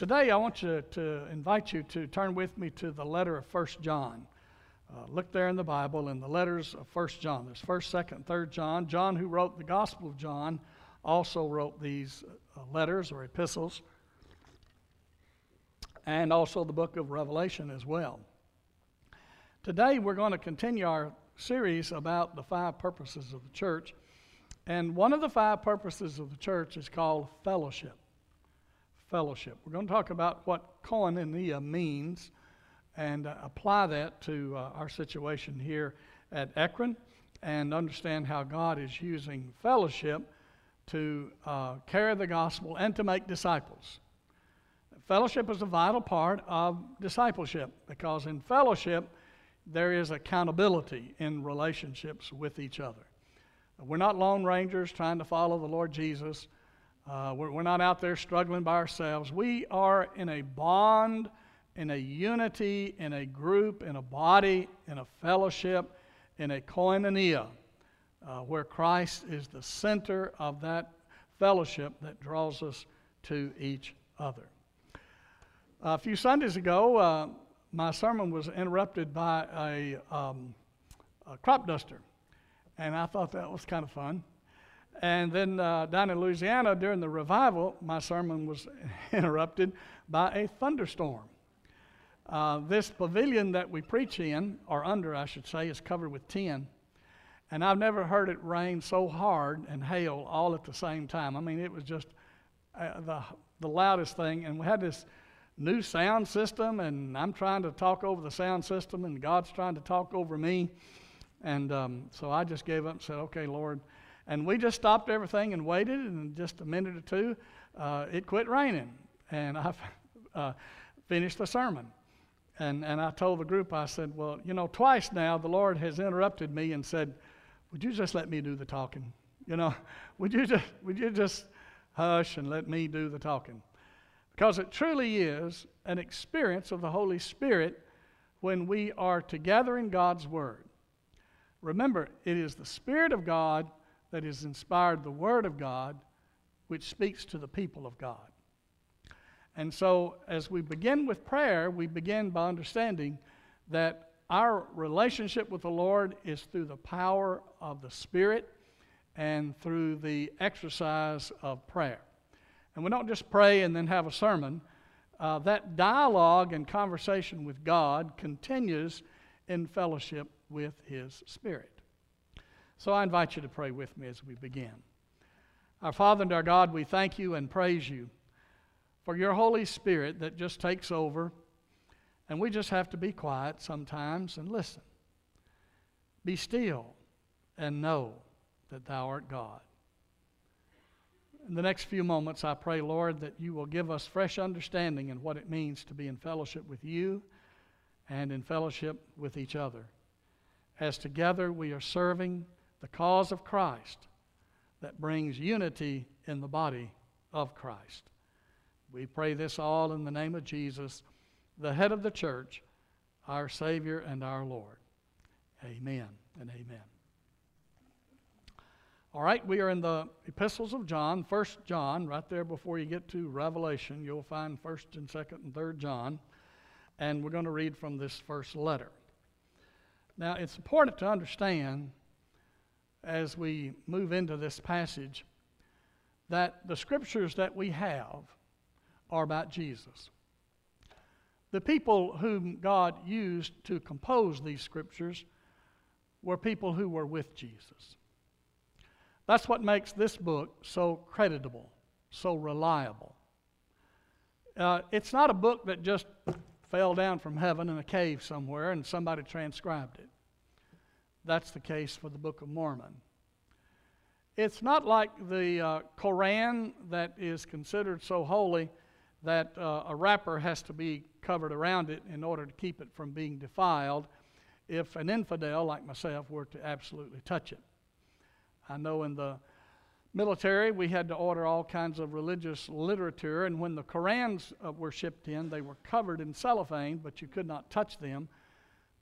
Today, I want you to invite you to turn with me to the letter of 1 John. Uh, look there in the Bible in the letters of 1 John. There's 1st, 2nd, 3rd John. John, who wrote the Gospel of John, also wrote these uh, letters or epistles, and also the book of Revelation as well. Today, we're going to continue our series about the five purposes of the church. And one of the five purposes of the church is called fellowship fellowship. We're going to talk about what koinonia means and uh, apply that to uh, our situation here at Ekron and understand how God is using fellowship to uh, carry the gospel and to make disciples. Fellowship is a vital part of discipleship because in fellowship there is accountability in relationships with each other. We're not lone rangers trying to follow the Lord Jesus. Uh, we're, we're not out there struggling by ourselves. We are in a bond, in a unity, in a group, in a body, in a fellowship, in a koinonia, uh, where Christ is the center of that fellowship that draws us to each other. A few Sundays ago, uh, my sermon was interrupted by a, um, a crop duster, and I thought that was kind of fun. And then uh, down in Louisiana during the revival, my sermon was interrupted by a thunderstorm. Uh, this pavilion that we preach in, or under, I should say, is covered with tin. And I've never heard it rain so hard and hail all at the same time. I mean, it was just uh, the, the loudest thing. And we had this new sound system, and I'm trying to talk over the sound system, and God's trying to talk over me. And um, so I just gave up and said, okay, Lord, and we just stopped everything and waited, and just a minute or two, uh, it quit raining. And I uh, finished the sermon. And, and I told the group, I said, Well, you know, twice now the Lord has interrupted me and said, Would you just let me do the talking? You know, would you just, would you just hush and let me do the talking? Because it truly is an experience of the Holy Spirit when we are together in God's Word. Remember, it is the Spirit of God that has inspired the Word of God, which speaks to the people of God. And so, as we begin with prayer, we begin by understanding that our relationship with the Lord is through the power of the Spirit and through the exercise of prayer. And we don't just pray and then have a sermon. Uh, that dialogue and conversation with God continues in fellowship with His Spirit. So I invite you to pray with me as we begin. Our Father and our God, we thank you and praise you for your Holy Spirit that just takes over, and we just have to be quiet sometimes and listen. Be still and know that thou art God. In the next few moments, I pray, Lord, that you will give us fresh understanding in what it means to be in fellowship with you and in fellowship with each other. As together we are serving the cause of Christ that brings unity in the body of Christ. We pray this all in the name of Jesus, the head of the church, our Savior and our Lord. Amen and amen. All right, we are in the epistles of John, First John, right there before you get to Revelation. You'll find First and Second and Third John, and we're going to read from this first letter. Now, it's important to understand as we move into this passage that the scriptures that we have are about Jesus. The people whom God used to compose these scriptures were people who were with Jesus. That's what makes this book so creditable, so reliable. Uh, it's not a book that just fell down from heaven in a cave somewhere and somebody transcribed it. That's the case for the Book of Mormon. It's not like the uh, Koran that is considered so holy that uh, a wrapper has to be covered around it in order to keep it from being defiled if an infidel like myself were to absolutely touch it. I know in the military we had to order all kinds of religious literature, and when the Korans uh, were shipped in, they were covered in cellophane, but you could not touch them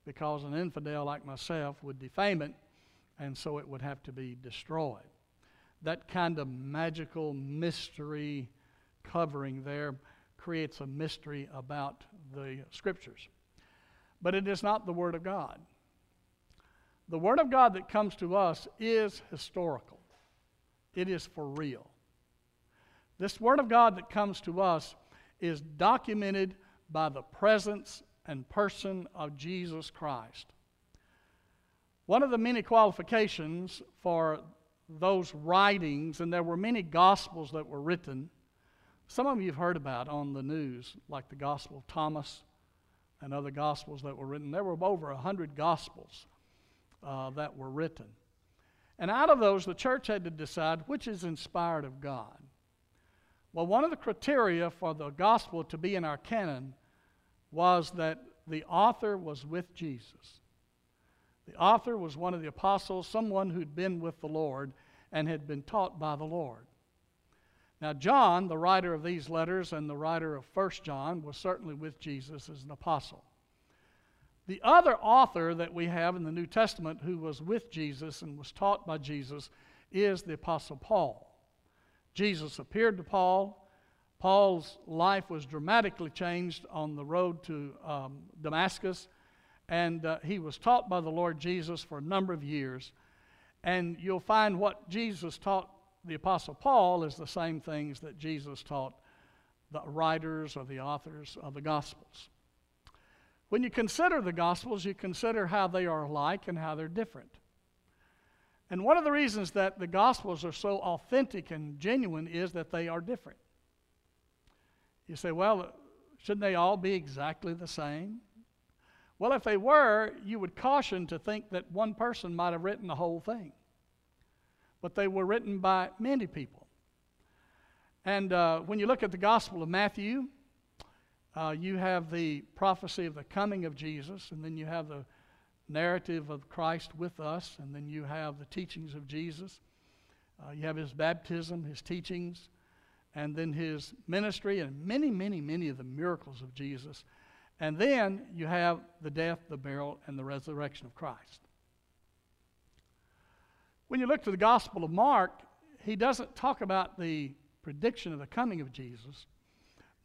because an infidel like myself would defame it, and so it would have to be destroyed. That kind of magical mystery covering there creates a mystery about the Scriptures. But it is not the Word of God. The Word of God that comes to us is historical, it is for real. This Word of God that comes to us is documented by the presence and person of Jesus Christ. One of the many qualifications for those writings, and there were many gospels that were written, some of you have heard about on the news, like the Gospel of Thomas and other gospels that were written. There were over a hundred gospels uh, that were written. And out of those, the church had to decide which is inspired of God. Well, one of the criteria for the gospel to be in our canon was that the author was with Jesus. The author was one of the apostles, someone who'd been with the Lord and had been taught by the Lord. Now, John, the writer of these letters and the writer of 1 John, was certainly with Jesus as an apostle. The other author that we have in the New Testament who was with Jesus and was taught by Jesus is the Apostle Paul. Jesus appeared to Paul. Paul's life was dramatically changed on the road to um, Damascus, and uh, he was taught by the Lord Jesus for a number of years. And you'll find what Jesus taught the Apostle Paul is the same things that Jesus taught the writers or the authors of the Gospels. When you consider the Gospels, you consider how they are alike and how they're different. And one of the reasons that the Gospels are so authentic and genuine is that they are different. You say, well, shouldn't they all be exactly the same? Well, if they were, you would caution to think that one person might have written the whole thing. But they were written by many people. And uh, when you look at the Gospel of Matthew, uh, you have the prophecy of the coming of Jesus, and then you have the narrative of Christ with us, and then you have the teachings of Jesus. Uh, you have his baptism, his teachings, and then his ministry, and many, many, many of the miracles of Jesus. And then you have the death, the burial, and the resurrection of Christ. When you look to the Gospel of Mark, he doesn't talk about the prediction of the coming of Jesus.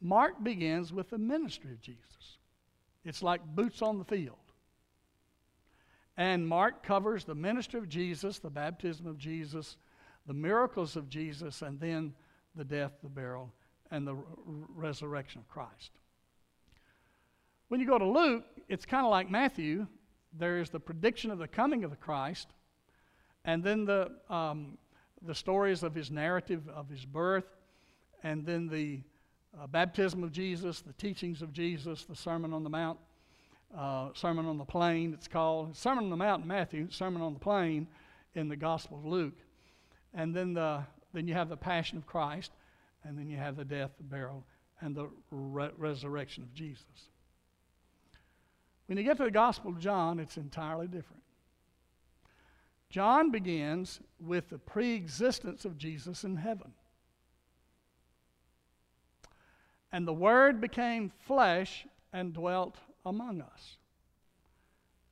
Mark begins with the ministry of Jesus. It's like boots on the field. And Mark covers the ministry of Jesus, the baptism of Jesus, the miracles of Jesus, and then the death, the burial, and the resurrection of Christ. When you go to Luke, it's kind of like Matthew. There is the prediction of the coming of the Christ, and then the, um, the stories of his narrative of his birth, and then the uh, baptism of Jesus, the teachings of Jesus, the Sermon on the Mount, uh, Sermon on the Plain, it's called. Sermon on the Mount in Matthew, Sermon on the Plain in the Gospel of Luke. And then, the, then you have the Passion of Christ, and then you have the death, the burial, and the re- resurrection of Jesus. When you get to the Gospel of John, it's entirely different. John begins with the pre existence of Jesus in heaven. And the Word became flesh and dwelt among us.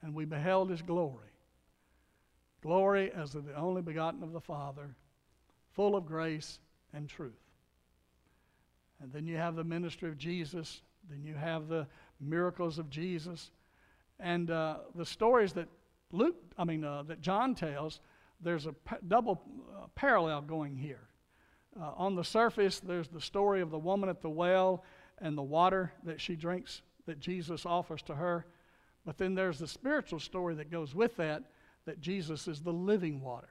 And we beheld his glory. Glory as of the only begotten of the Father, full of grace and truth. And then you have the ministry of Jesus. Then you have the miracles of Jesus. And uh, the stories that Luke, I mean, uh, that John tells, there's a double uh, parallel going here. Uh, on the surface, there's the story of the woman at the well and the water that she drinks that Jesus offers to her. But then there's the spiritual story that goes with that, that Jesus is the living water.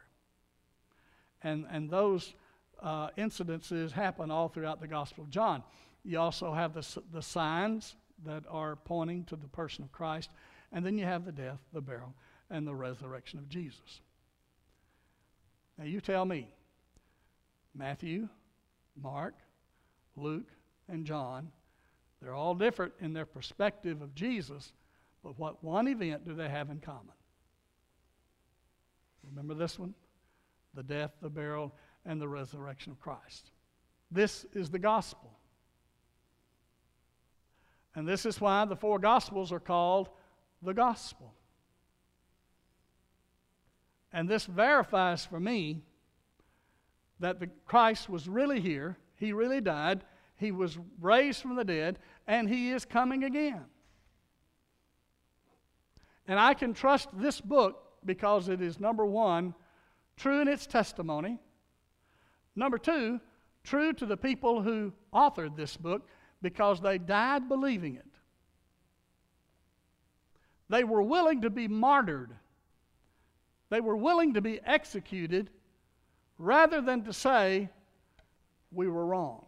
And, and those uh, incidences happen all throughout the Gospel of John. You also have the, the signs that are pointing to the person of Christ. And then you have the death, the burial, and the resurrection of Jesus. Now you tell me, Matthew, Mark, Luke, and John they're all different in their perspective of Jesus, but what one event do they have in common? Remember this one? The death, the burial, and the resurrection of Christ. This is the gospel. And this is why the four gospels are called the gospel. And this verifies for me that the Christ was really here, he really died, he was raised from the dead, and he is coming again. And I can trust this book because it is number one, true in its testimony. Number two, true to the people who authored this book because they died believing it. They were willing to be martyred, they were willing to be executed rather than to say, we were wrong.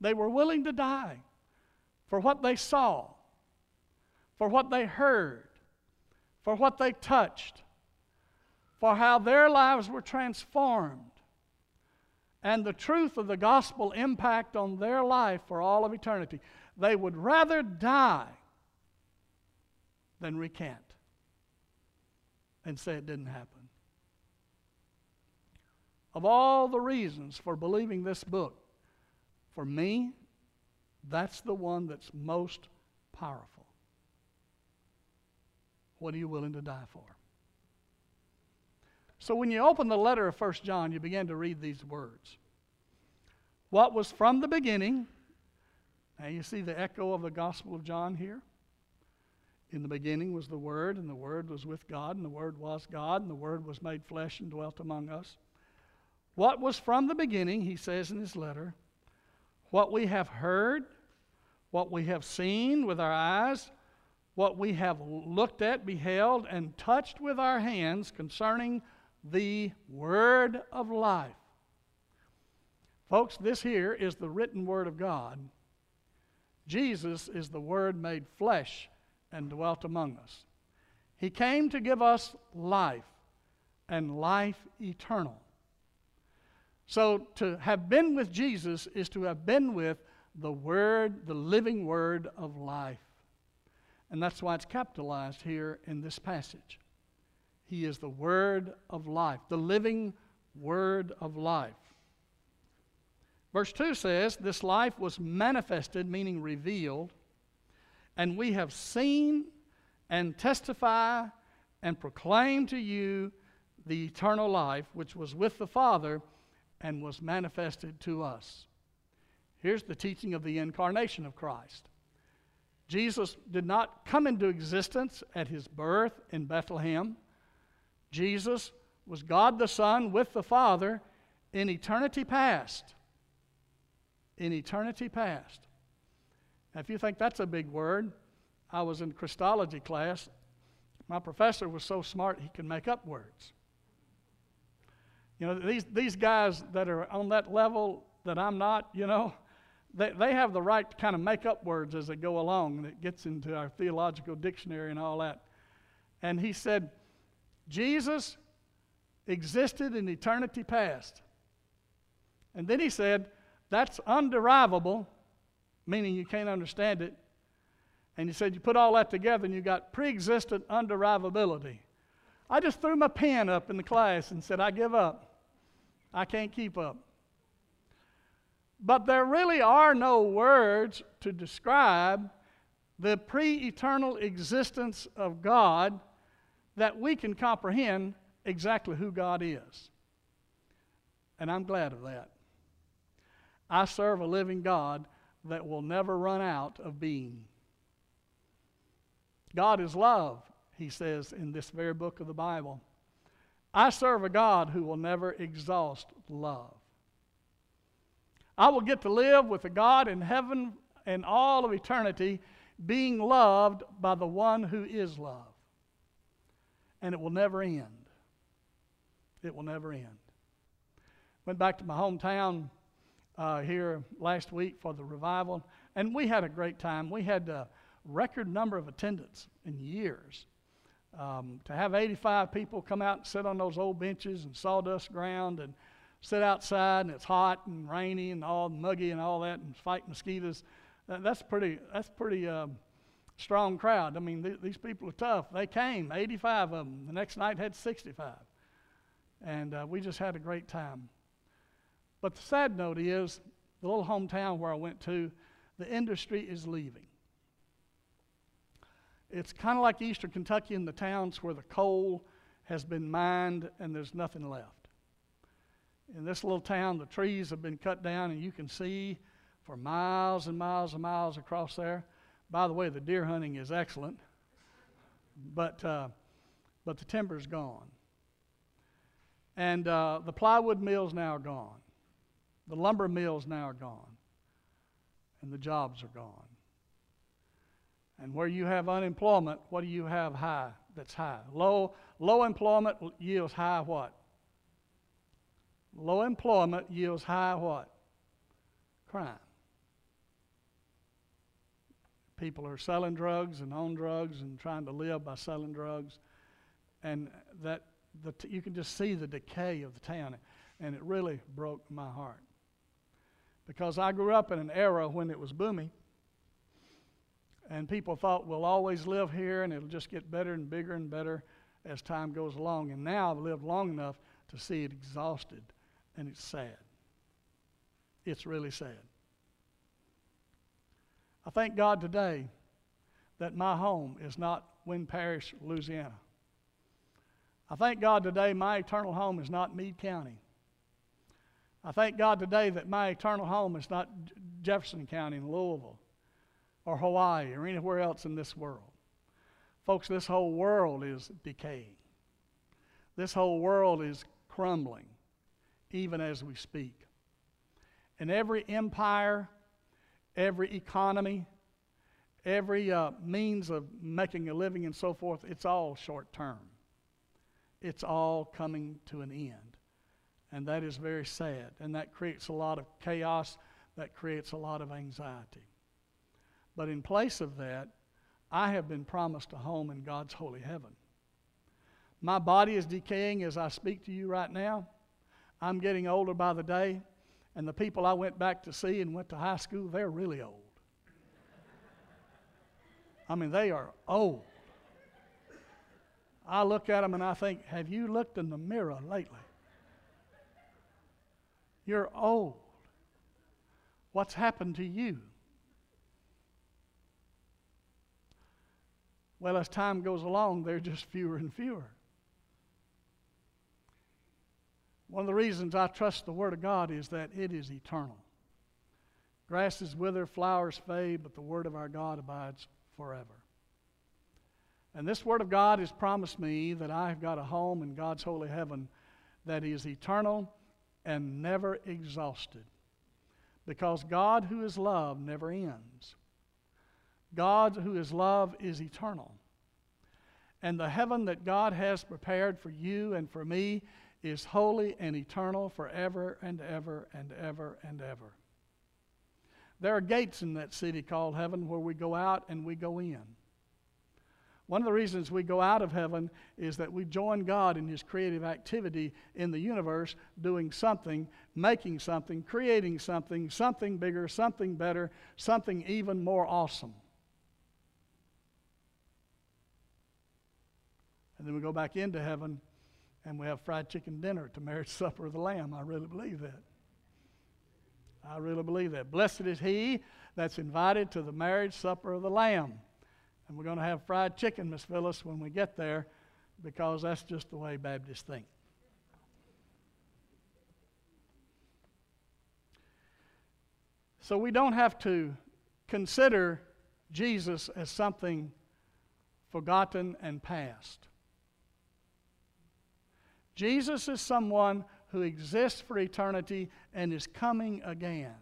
They were willing to die for what they saw, for what they heard, for what they touched, for how their lives were transformed, and the truth of the gospel impact on their life for all of eternity. They would rather die than recant and say it didn't happen. Of all the reasons for believing this book, for me, that's the one that's most powerful. What are you willing to die for? So when you open the letter of 1 John, you begin to read these words. What was from the beginning, now you see the echo of the Gospel of John here. In the beginning was the Word, and the Word was with God, and the Word was God, and the Word was made flesh and dwelt among us. What was from the beginning, he says in his letter, what we have heard, what we have seen with our eyes, what we have looked at, beheld, and touched with our hands concerning the Word of life. Folks, this here is the written Word of God. Jesus is the Word made flesh and dwelt among us. He came to give us life and life eternal. So to have been with Jesus is to have been with the Word, the living Word of life. And that's why it's capitalized here in this passage. He is the Word of life, the living Word of life. Verse 2 says, This life was manifested, meaning revealed, and we have seen and testify and proclaim to you the eternal life which was with the Father and was manifested to us. Here's the teaching of the incarnation of Christ. Jesus did not come into existence at his birth in Bethlehem. Jesus was God the Son with the Father in eternity past. In eternity past. Now, if you think that's a big word, I was in Christology class. My professor was so smart he could make up words. You know, these, these guys that are on that level that I'm not, you know, they, they have the right to kind of make up words as they go along, it gets into our theological dictionary and all that. And he said, Jesus existed in eternity past. And then he said, that's underivable, meaning you can't understand it. And he said, you put all that together and you got pre existent underivability. I just threw my pen up in the class and said, I give up. I can't keep up. But there really are no words to describe the pre eternal existence of God that we can comprehend exactly who God is. And I'm glad of that. I serve a living God that will never run out of being. God is love, he says in this very book of the Bible. I serve a God who will never exhaust love. I will get to live with a God in heaven and all of eternity, being loved by the one who is love. And it will never end. It will never end. Went back to my hometown uh, here last week for the revival, and we had a great time. We had a record number of attendance in years. Um, to have 85 people come out and sit on those old benches and sawdust ground and sit outside and it's hot and rainy and all muggy and all that and fight mosquitoes, that, that's pretty, that's pretty um, strong crowd. I mean, th- these people are tough. They came, 85 of them. The next night had 65. And uh, we just had a great time. But the sad note is the little hometown where I went to, the industry is leaving. It's kind of like eastern Kentucky in the towns where the coal has been mined and there's nothing left. In this little town, the trees have been cut down, and you can see for miles and miles and miles across there. By the way, the deer hunting is excellent, but, uh, but the timber's gone. And uh, the plywood mills now gone. The lumber mills now are gone. And the jobs are gone. And where you have unemployment, what do you have high that's high? Low, low employment yields high what? Low employment yields high what? Crime. People are selling drugs and on drugs and trying to live by selling drugs. And that the you can just see the decay of the town. And it really broke my heart. Because I grew up in an era when it was booming. And people thought we'll always live here and it'll just get better and bigger and better as time goes along. And now I've lived long enough to see it exhausted. And it's sad. It's really sad. I thank God today that my home is not Winn Parish, Louisiana. I thank God today my eternal home is not Meade County. I thank God today that my eternal home is not Jefferson County in Louisville or Hawaii or anywhere else in this world. Folks, this whole world is decaying. This whole world is crumbling, even as we speak. And every empire every economy, every uh, means of making a living and so forth, it's all short term. It's all coming to an end. And that is very sad. And that creates a lot of chaos, that creates a lot of anxiety. But in place of that, I have been promised a home in God's holy heaven. My body is decaying as I speak to you right now. I'm getting older by the day. And the people I went back to see and went to high school, they're really old. I mean, they are old. I look at them and I think, have you looked in the mirror lately? You're old. What's happened to you? Well, as time goes along, they're just fewer and fewer. One of the reasons I trust the Word of God is that it is eternal. Grasses wither, flowers fade, but the Word of our God abides forever. And this Word of God has promised me that I have got a home in God's holy heaven that is eternal and never exhausted. Because God, who is love, never ends. God, who is love, is eternal. And the heaven that God has prepared for you and for me is holy and eternal forever and ever and ever and ever. There are gates in that city called heaven where we go out and we go in. One of the reasons we go out of heaven is that we join God in His creative activity in the universe, doing something, making something, creating something, something bigger, something better, something even more awesome. And then we go back into heaven and we have fried chicken dinner to marriage supper of the Lamb. I really believe that. I really believe that. Blessed is he that's invited to the marriage supper of the Lamb. And we're going to have fried chicken, Miss Phyllis, when we get there, because that's just the way Baptists think. So we don't have to consider Jesus as something forgotten and past. Jesus is someone who exists for eternity and is coming again.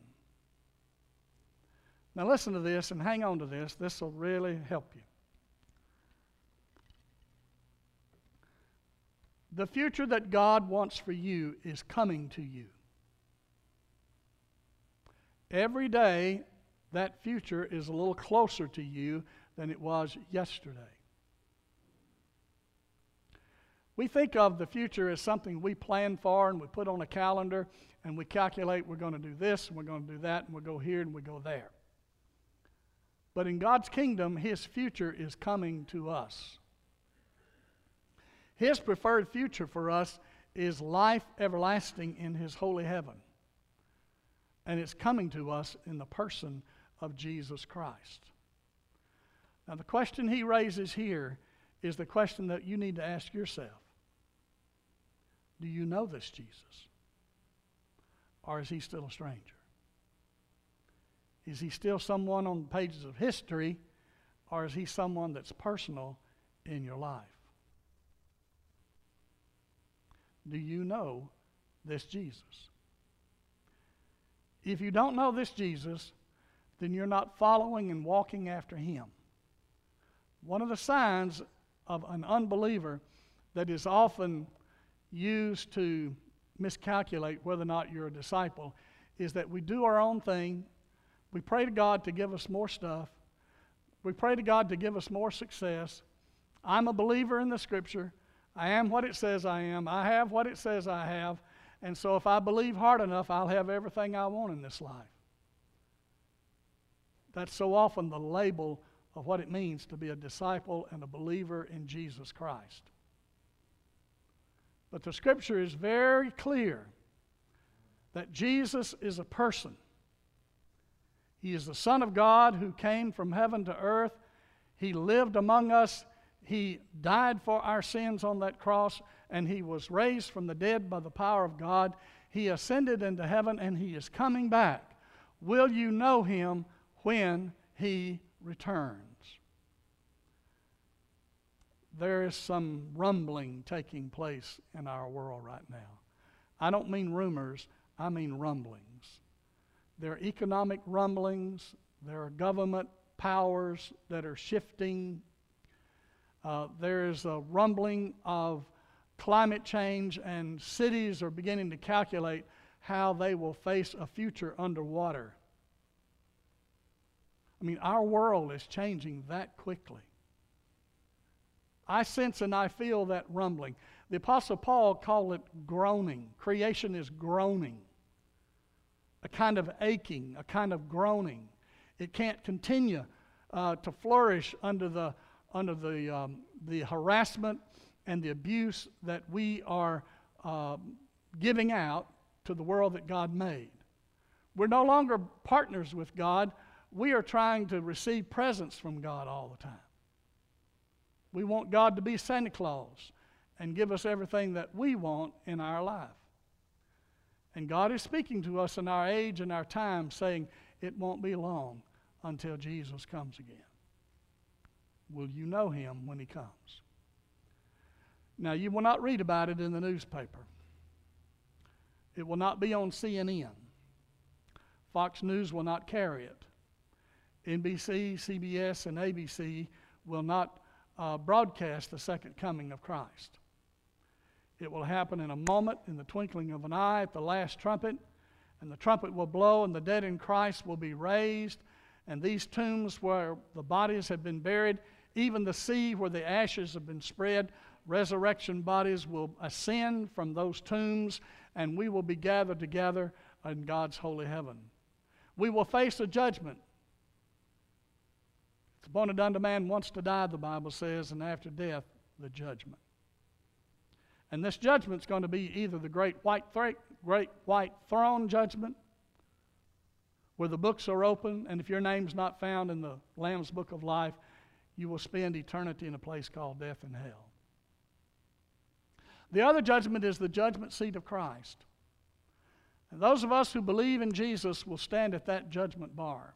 Now, listen to this and hang on to this. This will really help you. The future that God wants for you is coming to you. Every day, that future is a little closer to you than it was yesterday. We think of the future as something we plan for and we put on a calendar and we calculate we're going to do this and we're going to do that and we'll go here and we go there. But in God's kingdom, His future is coming to us. His preferred future for us is life everlasting in His holy heaven. And it's coming to us in the person of Jesus Christ. Now, the question he raises here is the question that you need to ask yourself Do you know this Jesus? Or is he still a stranger? Is he still someone on the pages of history, or is he someone that's personal in your life? Do you know this Jesus? If you don't know this Jesus, then you're not following and walking after him. One of the signs of an unbeliever that is often used to miscalculate whether or not you're a disciple is that we do our own thing. We pray to God to give us more stuff. We pray to God to give us more success. I'm a believer in the scripture. I am what it says I am. I have what it says I have. And so if I believe hard enough, I'll have everything I want in this life. That's so often the label of what it means to be a disciple and a believer in Jesus Christ. But the scripture is very clear that Jesus is a person. He is the Son of God who came from heaven to earth. He lived among us. He died for our sins on that cross and he was raised from the dead by the power of God. He ascended into heaven and he is coming back. Will you know him when he returns? There is some rumbling taking place in our world right now. I don't mean rumors, I mean rumblings. There are economic rumblings, there are government powers that are shifting. Uh, there is a rumbling of climate change, and cities are beginning to calculate how they will face a future underwater. I mean, our world is changing that quickly. I sense and I feel that rumbling. The Apostle Paul called it groaning. Creation is groaning, a kind of aching, a kind of groaning. It can't continue uh, to flourish under the, under the, um, the harassment and the abuse that we are uh, giving out to the world that God made. We're no longer partners with God. We are trying to receive presents from God all the time. We want God to be Santa Claus and give us everything that we want in our life. And God is speaking to us in our age and our time, saying, It won't be long until Jesus comes again. Will you know him when he comes? Now, you will not read about it in the newspaper. It will not be on CNN. Fox News will not carry it. NBC, CBS, and ABC will not uh, broadcast the second coming of Christ. It will happen in a moment, in the twinkling of an eye, at the last trumpet, and the trumpet will blow, and the dead in Christ will be raised, and these tombs where the bodies have been buried, even the sea where the ashes have been spread, resurrection bodies will ascend from those tombs, and we will be gathered together in God's holy heaven. We will face a judgment. It's appointed unto man once to die, the Bible says, and after death, the judgment. And this judgment is going to be either the great white, great white throne judgment, where the books are open, and if your name's not found in the Lamb's book of life, you will spend eternity in a place called death and hell. The other judgment is the judgment seat of Christ. And those of us who believe in Jesus will stand at that judgment bar.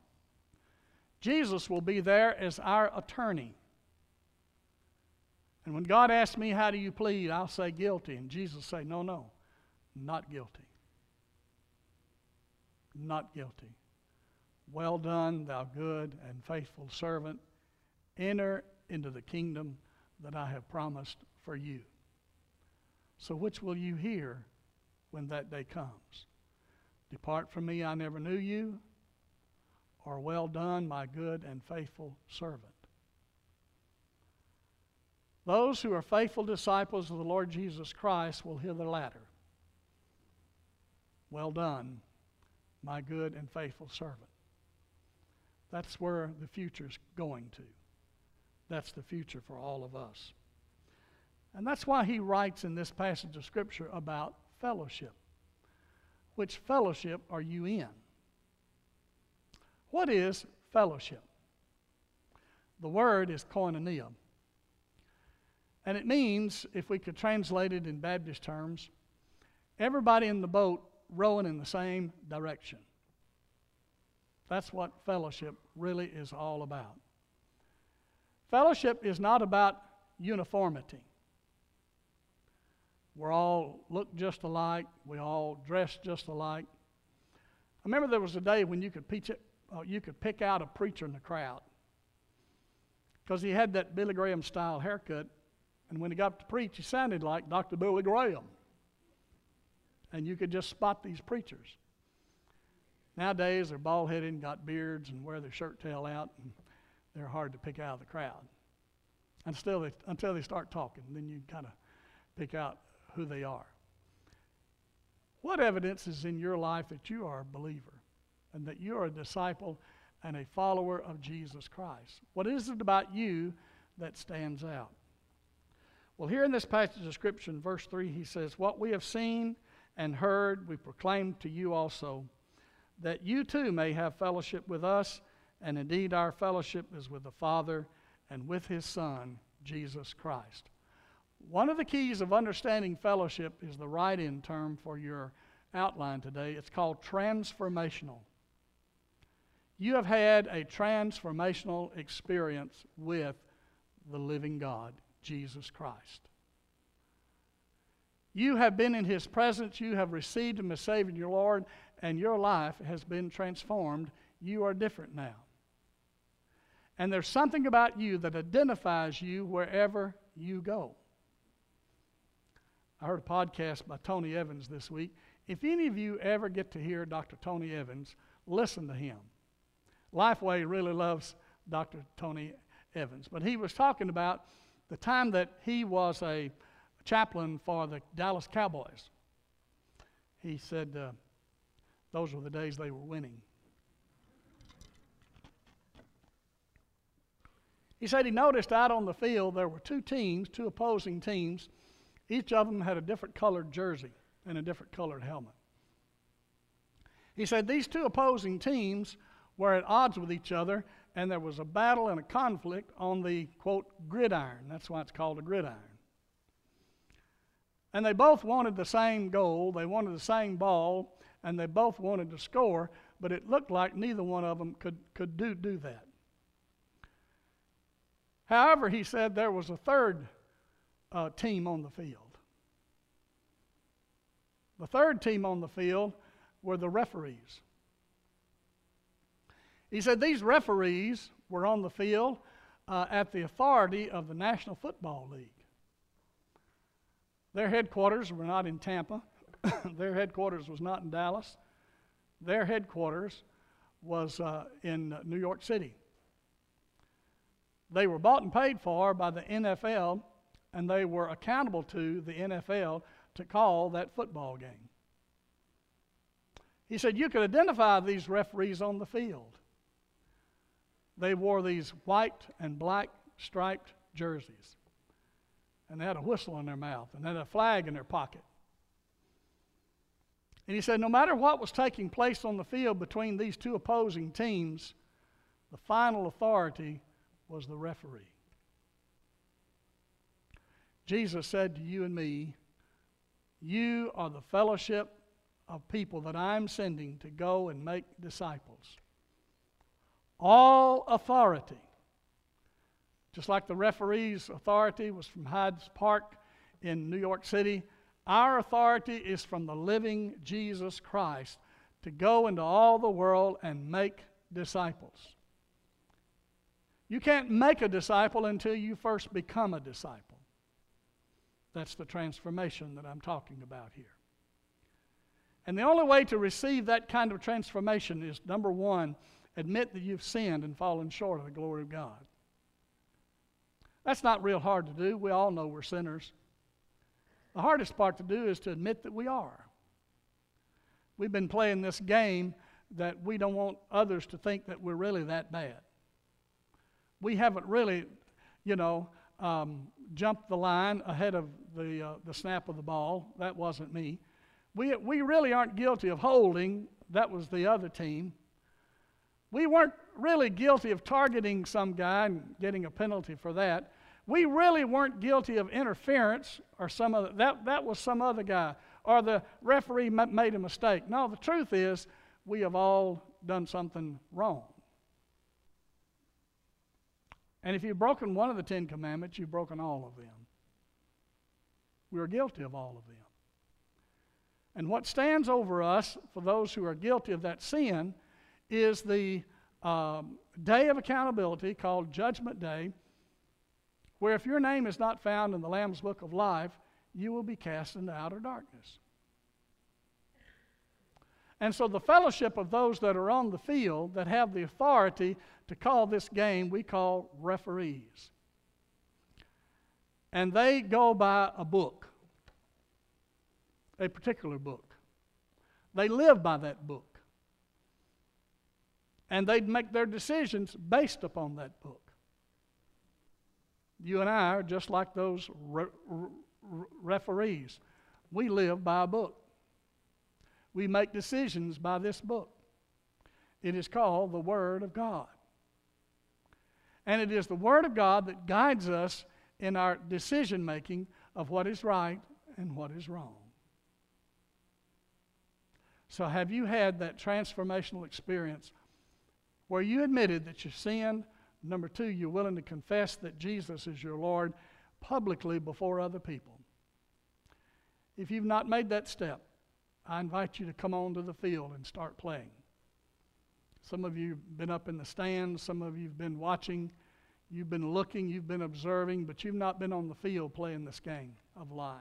Jesus will be there as our attorney. And when God asks me, How do you plead? I'll say guilty. And Jesus say, No, no, not guilty. Not guilty. Well done, thou good and faithful servant. Enter into the kingdom that I have promised for you. So, which will you hear when that day comes? Depart from me, I never knew you, or well done, my good and faithful servant. Those who are faithful disciples of the Lord Jesus Christ will hear the latter. Well done, my good and faithful servant. That's where the future's going to. That's the future for all of us. And that's why he writes in this passage of Scripture about fellowship. Which fellowship are you in? What is fellowship? The word is koinonia. And it means, if we could translate it in Baptist terms, everybody in the boat rowing in the same direction. That's what fellowship really is all about. Fellowship is not about uniformity. We're all look just alike. We all dress just alike. I remember there was a day when you could, it, uh, you could pick out a preacher in the crowd because he had that Billy Graham style haircut, and when he got to preach, he sounded like Dr. Billy Graham. And you could just spot these preachers. Nowadays, they're bald headed and got beards and wear their shirt tail out, and they're hard to pick out of the crowd. Until they, until they start talking, then you kind of pick out who they are. What evidence is in your life that you are a believer and that you are a disciple and a follower of Jesus Christ? What is it about you that stands out? Well, here in this passage of Scripture, in verse 3, he says, What we have seen and heard, we proclaim to you also, that you too may have fellowship with us, and indeed our fellowship is with the Father and with his Son, Jesus Christ. One of the keys of understanding fellowship is the write in term for your outline today. It's called transformational. You have had a transformational experience with the living God, Jesus Christ. You have been in His presence, you have received Him as Savior and your Lord, and your life has been transformed. You are different now. And there's something about you that identifies you wherever you go. I heard a podcast by Tony Evans this week. If any of you ever get to hear Dr. Tony Evans, listen to him. Lifeway really loves Dr. Tony Evans, but he was talking about the time that he was a chaplain for the Dallas Cowboys. He said uh, those were the days they were winning. He said he noticed out on the field there were two teams, two opposing teams each of them had a different colored jersey and a different colored helmet. He said these two opposing teams were at odds with each other, and there was a battle and a conflict on the, quote, gridiron. That's why it's called a gridiron. And they both wanted the same goal, they wanted the same ball, and they both wanted to score, but it looked like neither one of them could, could do, do that. However, he said there was a third uh, team on the field. The third team on the field were the referees. He said these referees were on the field uh, at the authority of the National Football League. Their headquarters were not in Tampa, their headquarters was not in Dallas, their headquarters was uh, in New York City. They were bought and paid for by the NFL and they were accountable to the NFL to call that football game. He said you could identify these referees on the field. They wore these white and black striped jerseys, and they had a whistle in their mouth, and had a flag in their pocket. And he said, no matter what was taking place on the field between these two opposing teams, the final authority was the referee. Jesus said to you and me, You are the fellowship of people that I'm sending to go and make disciples. All authority, just like the referee's authority was from Hyde Park in New York City, our authority is from the living Jesus Christ to go into all the world and make disciples. You can't make a disciple until you first become a disciple. That's the transformation that I'm talking about here. And the only way to receive that kind of transformation is number one, admit that you've sinned and fallen short of the glory of God. That's not real hard to do. We all know we're sinners. The hardest part to do is to admit that we are. We've been playing this game that we don't want others to think that we're really that bad. We haven't really, you know, um, jumped the line ahead of the, uh, the snap of the ball. That wasn't me. We, we really aren't guilty of holding. That was the other team. We weren't really guilty of targeting some guy and getting a penalty for that. We really weren't guilty of interference or some other that that was some other guy or the referee made a mistake. No, the truth is we have all done something wrong. And if you've broken one of the Ten Commandments, you've broken all of them. We are guilty of all of them. And what stands over us for those who are guilty of that sin is the um, day of accountability called Judgment Day, where if your name is not found in the Lamb's Book of Life, you will be cast into outer darkness. And so, the fellowship of those that are on the field that have the authority to call this game, we call referees. And they go by a book, a particular book. They live by that book. And they'd make their decisions based upon that book. You and I are just like those re- re- referees. We live by a book. We make decisions by this book. It is called the Word of God. And it is the Word of God that guides us in our decision making of what is right and what is wrong. So, have you had that transformational experience where you admitted that you sinned? Number two, you're willing to confess that Jesus is your Lord publicly before other people. If you've not made that step, I invite you to come onto the field and start playing. Some of you have been up in the stands, some of you have been watching, you've been looking, you've been observing, but you've not been on the field playing this game of life.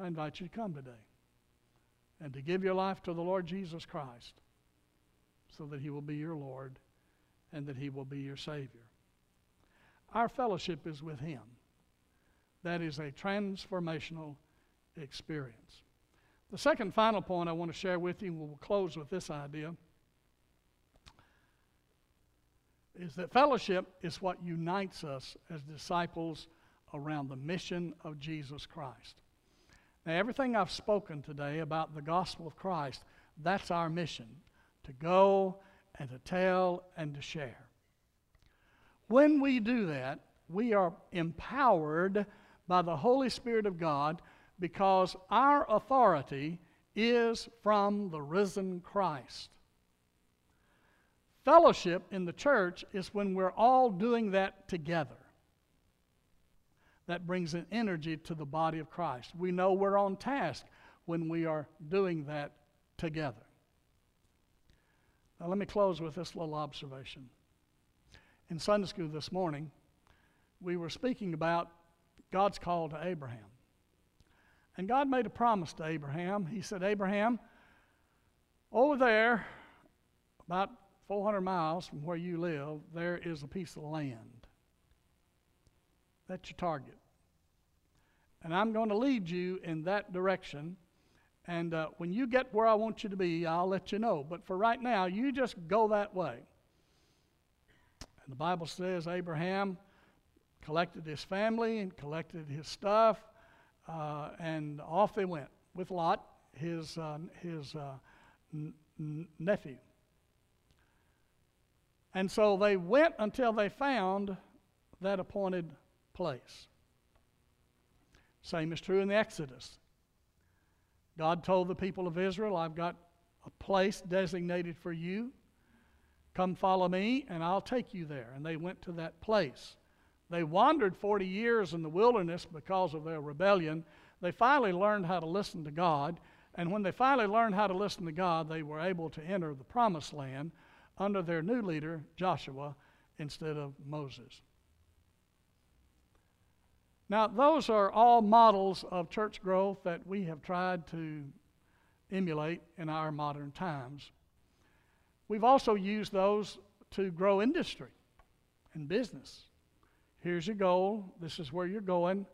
I invite you to come today and to give your life to the Lord Jesus Christ so that He will be your Lord and that He will be your Savior. Our fellowship is with Him. That is a transformational experience. The second final point I want to share with you, and we'll close with this idea, is that fellowship is what unites us as disciples around the mission of Jesus Christ. Now, everything I've spoken today about the gospel of Christ, that's our mission to go and to tell and to share. When we do that, we are empowered by the Holy Spirit of God because our authority is from the risen Christ. Fellowship in the church is when we're all doing that together. That brings an energy to the body of Christ. We know we're on task when we are doing that together. Now, let me close with this little observation. In Sunday school this morning, we were speaking about God's call to Abraham. And God made a promise to Abraham. He said, Abraham, over there, about 400 miles from where you live, there is a piece of land. That's your target. And I'm going to lead you in that direction. And uh, when you get where I want you to be, I'll let you know. But for right now, you just go that way. And the Bible says Abraham collected his family and collected his stuff, uh, and off they went with Lot, his, uh, his uh, n- nephew. And so they went until they found that appointed place. Same is true in the Exodus. God told the people of Israel, I've got a place designated for you. Come follow me, and I'll take you there. And they went to that place. They wandered 40 years in the wilderness because of their rebellion. They finally learned how to listen to God. And when they finally learned how to listen to God, they were able to enter the promised land under their new leader, Joshua, instead of Moses. Now, those are all models of church growth that we have tried to emulate in our modern times. We've also used those to grow industry and business. Here's your goal. This is where you're going.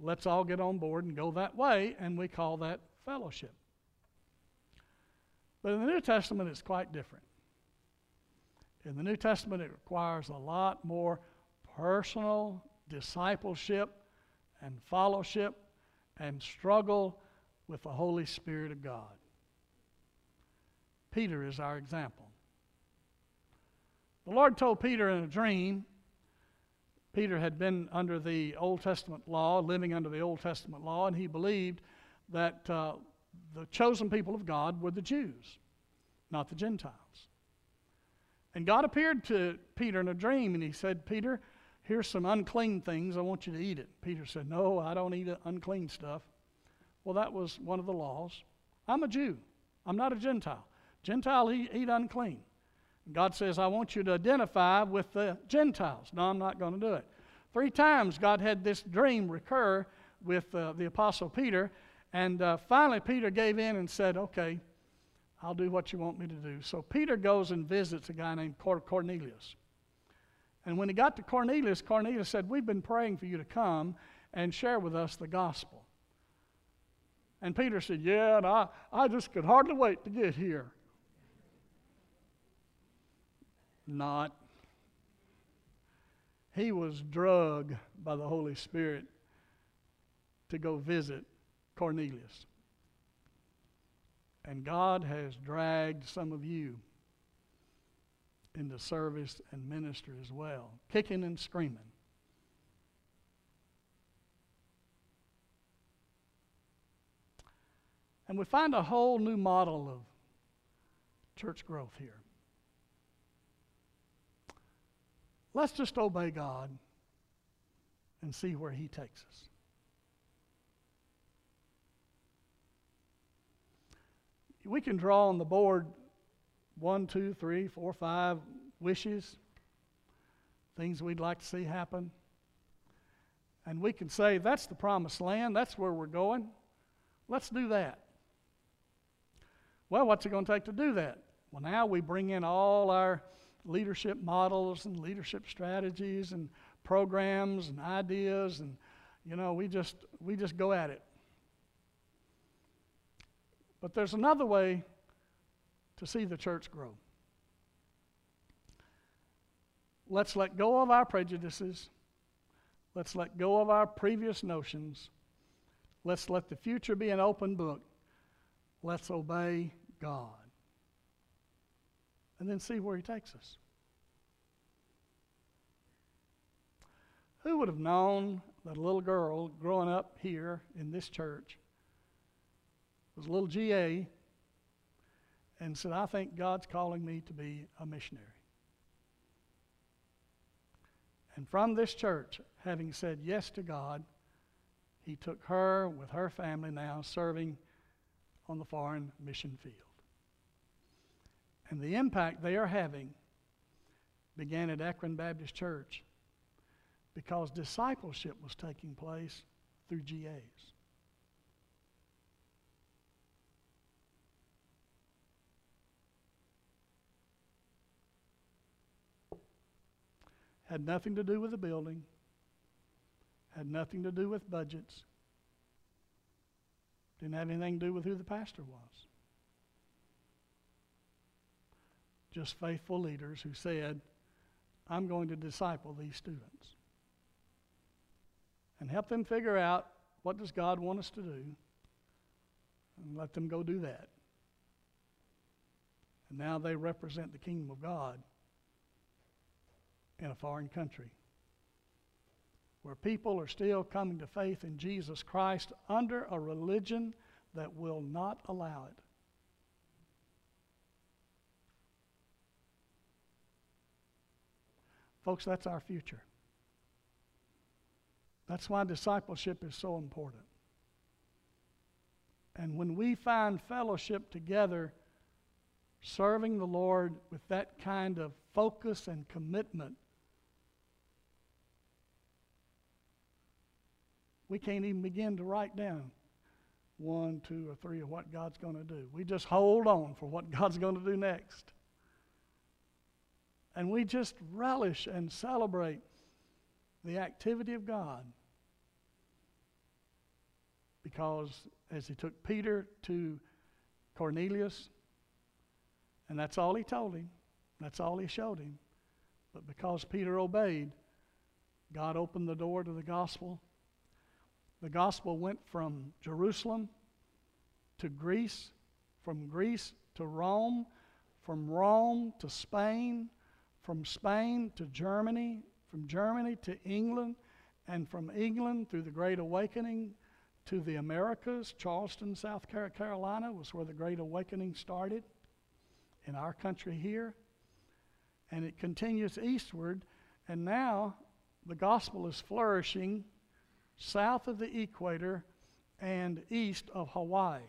Let's all get on board and go that way, and we call that fellowship. But in the New Testament, it's quite different. In the New Testament, it requires a lot more personal discipleship and fellowship and struggle with the Holy Spirit of God. Peter is our example. The Lord told Peter in a dream, Peter had been under the Old Testament law, living under the Old Testament law, and he believed that uh, the chosen people of God were the Jews, not the Gentiles. And God appeared to Peter in a dream, and he said, Peter, here's some unclean things. I want you to eat it. Peter said, No, I don't eat unclean stuff. Well, that was one of the laws. I'm a Jew, I'm not a Gentile. Gentile eat, eat unclean. God says, I want you to identify with the Gentiles. No, I'm not going to do it. Three times God had this dream recur with uh, the Apostle Peter, and uh, finally Peter gave in and said, Okay, I'll do what you want me to do. So Peter goes and visits a guy named Cornelius. And when he got to Cornelius, Cornelius said, We've been praying for you to come and share with us the gospel. And Peter said, Yeah, and I, I just could hardly wait to get here not. He was drugged by the Holy Spirit to go visit Cornelius. And God has dragged some of you into service and ministry as well, kicking and screaming. And we find a whole new model of church growth here. Let's just obey God and see where He takes us. We can draw on the board one, two, three, four, five wishes, things we'd like to see happen. And we can say, that's the promised land, that's where we're going. Let's do that. Well, what's it going to take to do that? Well, now we bring in all our leadership models and leadership strategies and programs and ideas and you know we just we just go at it but there's another way to see the church grow. Let's let go of our prejudices. Let's let go of our previous notions. Let's let the future be an open book. Let's obey god. And then see where He takes us. Who would have known that a little girl growing up here in this church was a little GA and said, I think God's calling me to be a missionary. And from this church, having said yes to God, he took her with her family now serving on the foreign mission field. And the impact they are having began at Ekron Baptist Church because discipleship was taking place through GAs. Had nothing to do with the building, had nothing to do with budgets, didn't have anything to do with who the pastor was. just faithful leaders who said, I'm going to disciple these students and help them figure out what does God want us to do and let them go do that. And now they represent the kingdom of God in a foreign country where people are still coming to faith in Jesus Christ under a religion that will not allow it. Folks, that's our future. That's why discipleship is so important. And when we find fellowship together, serving the Lord with that kind of focus and commitment, we can't even begin to write down one, two, or three of what God's going to do. We just hold on for what God's going to do next. And we just relish and celebrate the activity of God. Because as he took Peter to Cornelius, and that's all he told him, that's all he showed him. But because Peter obeyed, God opened the door to the gospel. The gospel went from Jerusalem to Greece, from Greece to Rome, from Rome to Spain, from Spain to Germany, from Germany to England, and from England through the Great Awakening to the Americas. Charleston, South Carolina was where the Great Awakening started in our country here. And it continues eastward, and now the gospel is flourishing south of the equator and east of Hawaii.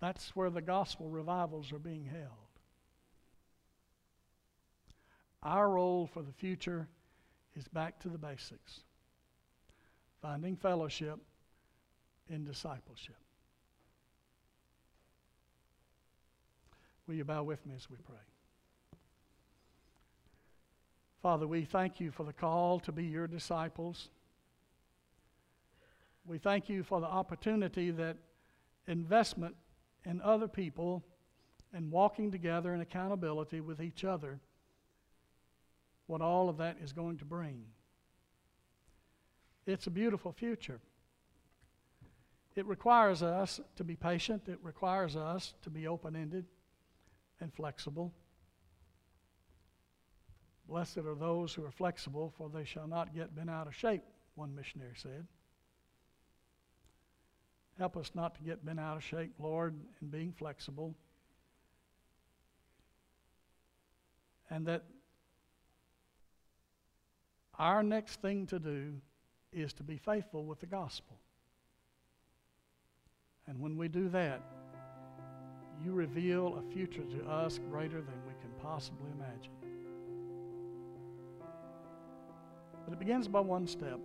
That's where the gospel revivals are being held. Our role for the future is back to the basics finding fellowship in discipleship. Will you bow with me as we pray? Father, we thank you for the call to be your disciples. We thank you for the opportunity that investment in other people and walking together in accountability with each other, what all of that is going to bring. It's a beautiful future. It requires us to be patient, it requires us to be open ended and flexible. Blessed are those who are flexible, for they shall not get bent out of shape, one missionary said. Help us not to get bent out of shape, Lord, in being flexible. And that our next thing to do is to be faithful with the gospel. And when we do that, you reveal a future to us greater than we can possibly imagine. But it begins by one step.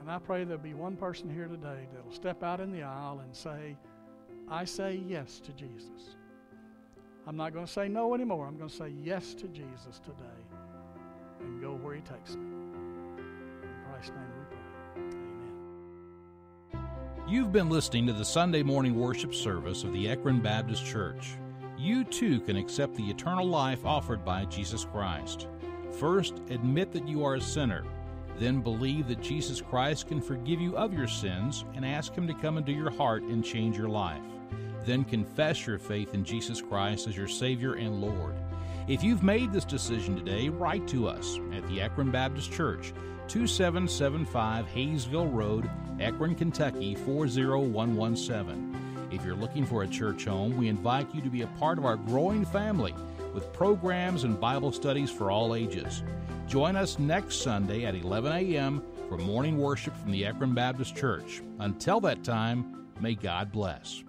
And I pray there'll be one person here today that'll step out in the aisle and say, I say yes to Jesus. I'm not going to say no anymore. I'm going to say yes to Jesus today and go where He takes me. In Christ's name we pray. Amen. You've been listening to the Sunday morning worship service of the Ekron Baptist Church. You too can accept the eternal life offered by Jesus Christ. First, admit that you are a sinner. Then believe that Jesus Christ can forgive you of your sins and ask Him to come into your heart and change your life. Then confess your faith in Jesus Christ as your Savior and Lord. If you've made this decision today, write to us at the Ekron Baptist Church, 2775 Hayesville Road, Ekron, Kentucky 40117. If you're looking for a church home, we invite you to be a part of our growing family with programs and Bible studies for all ages. Join us next Sunday at 11 a.m. for morning worship from the Ekron Baptist Church. Until that time, may God bless.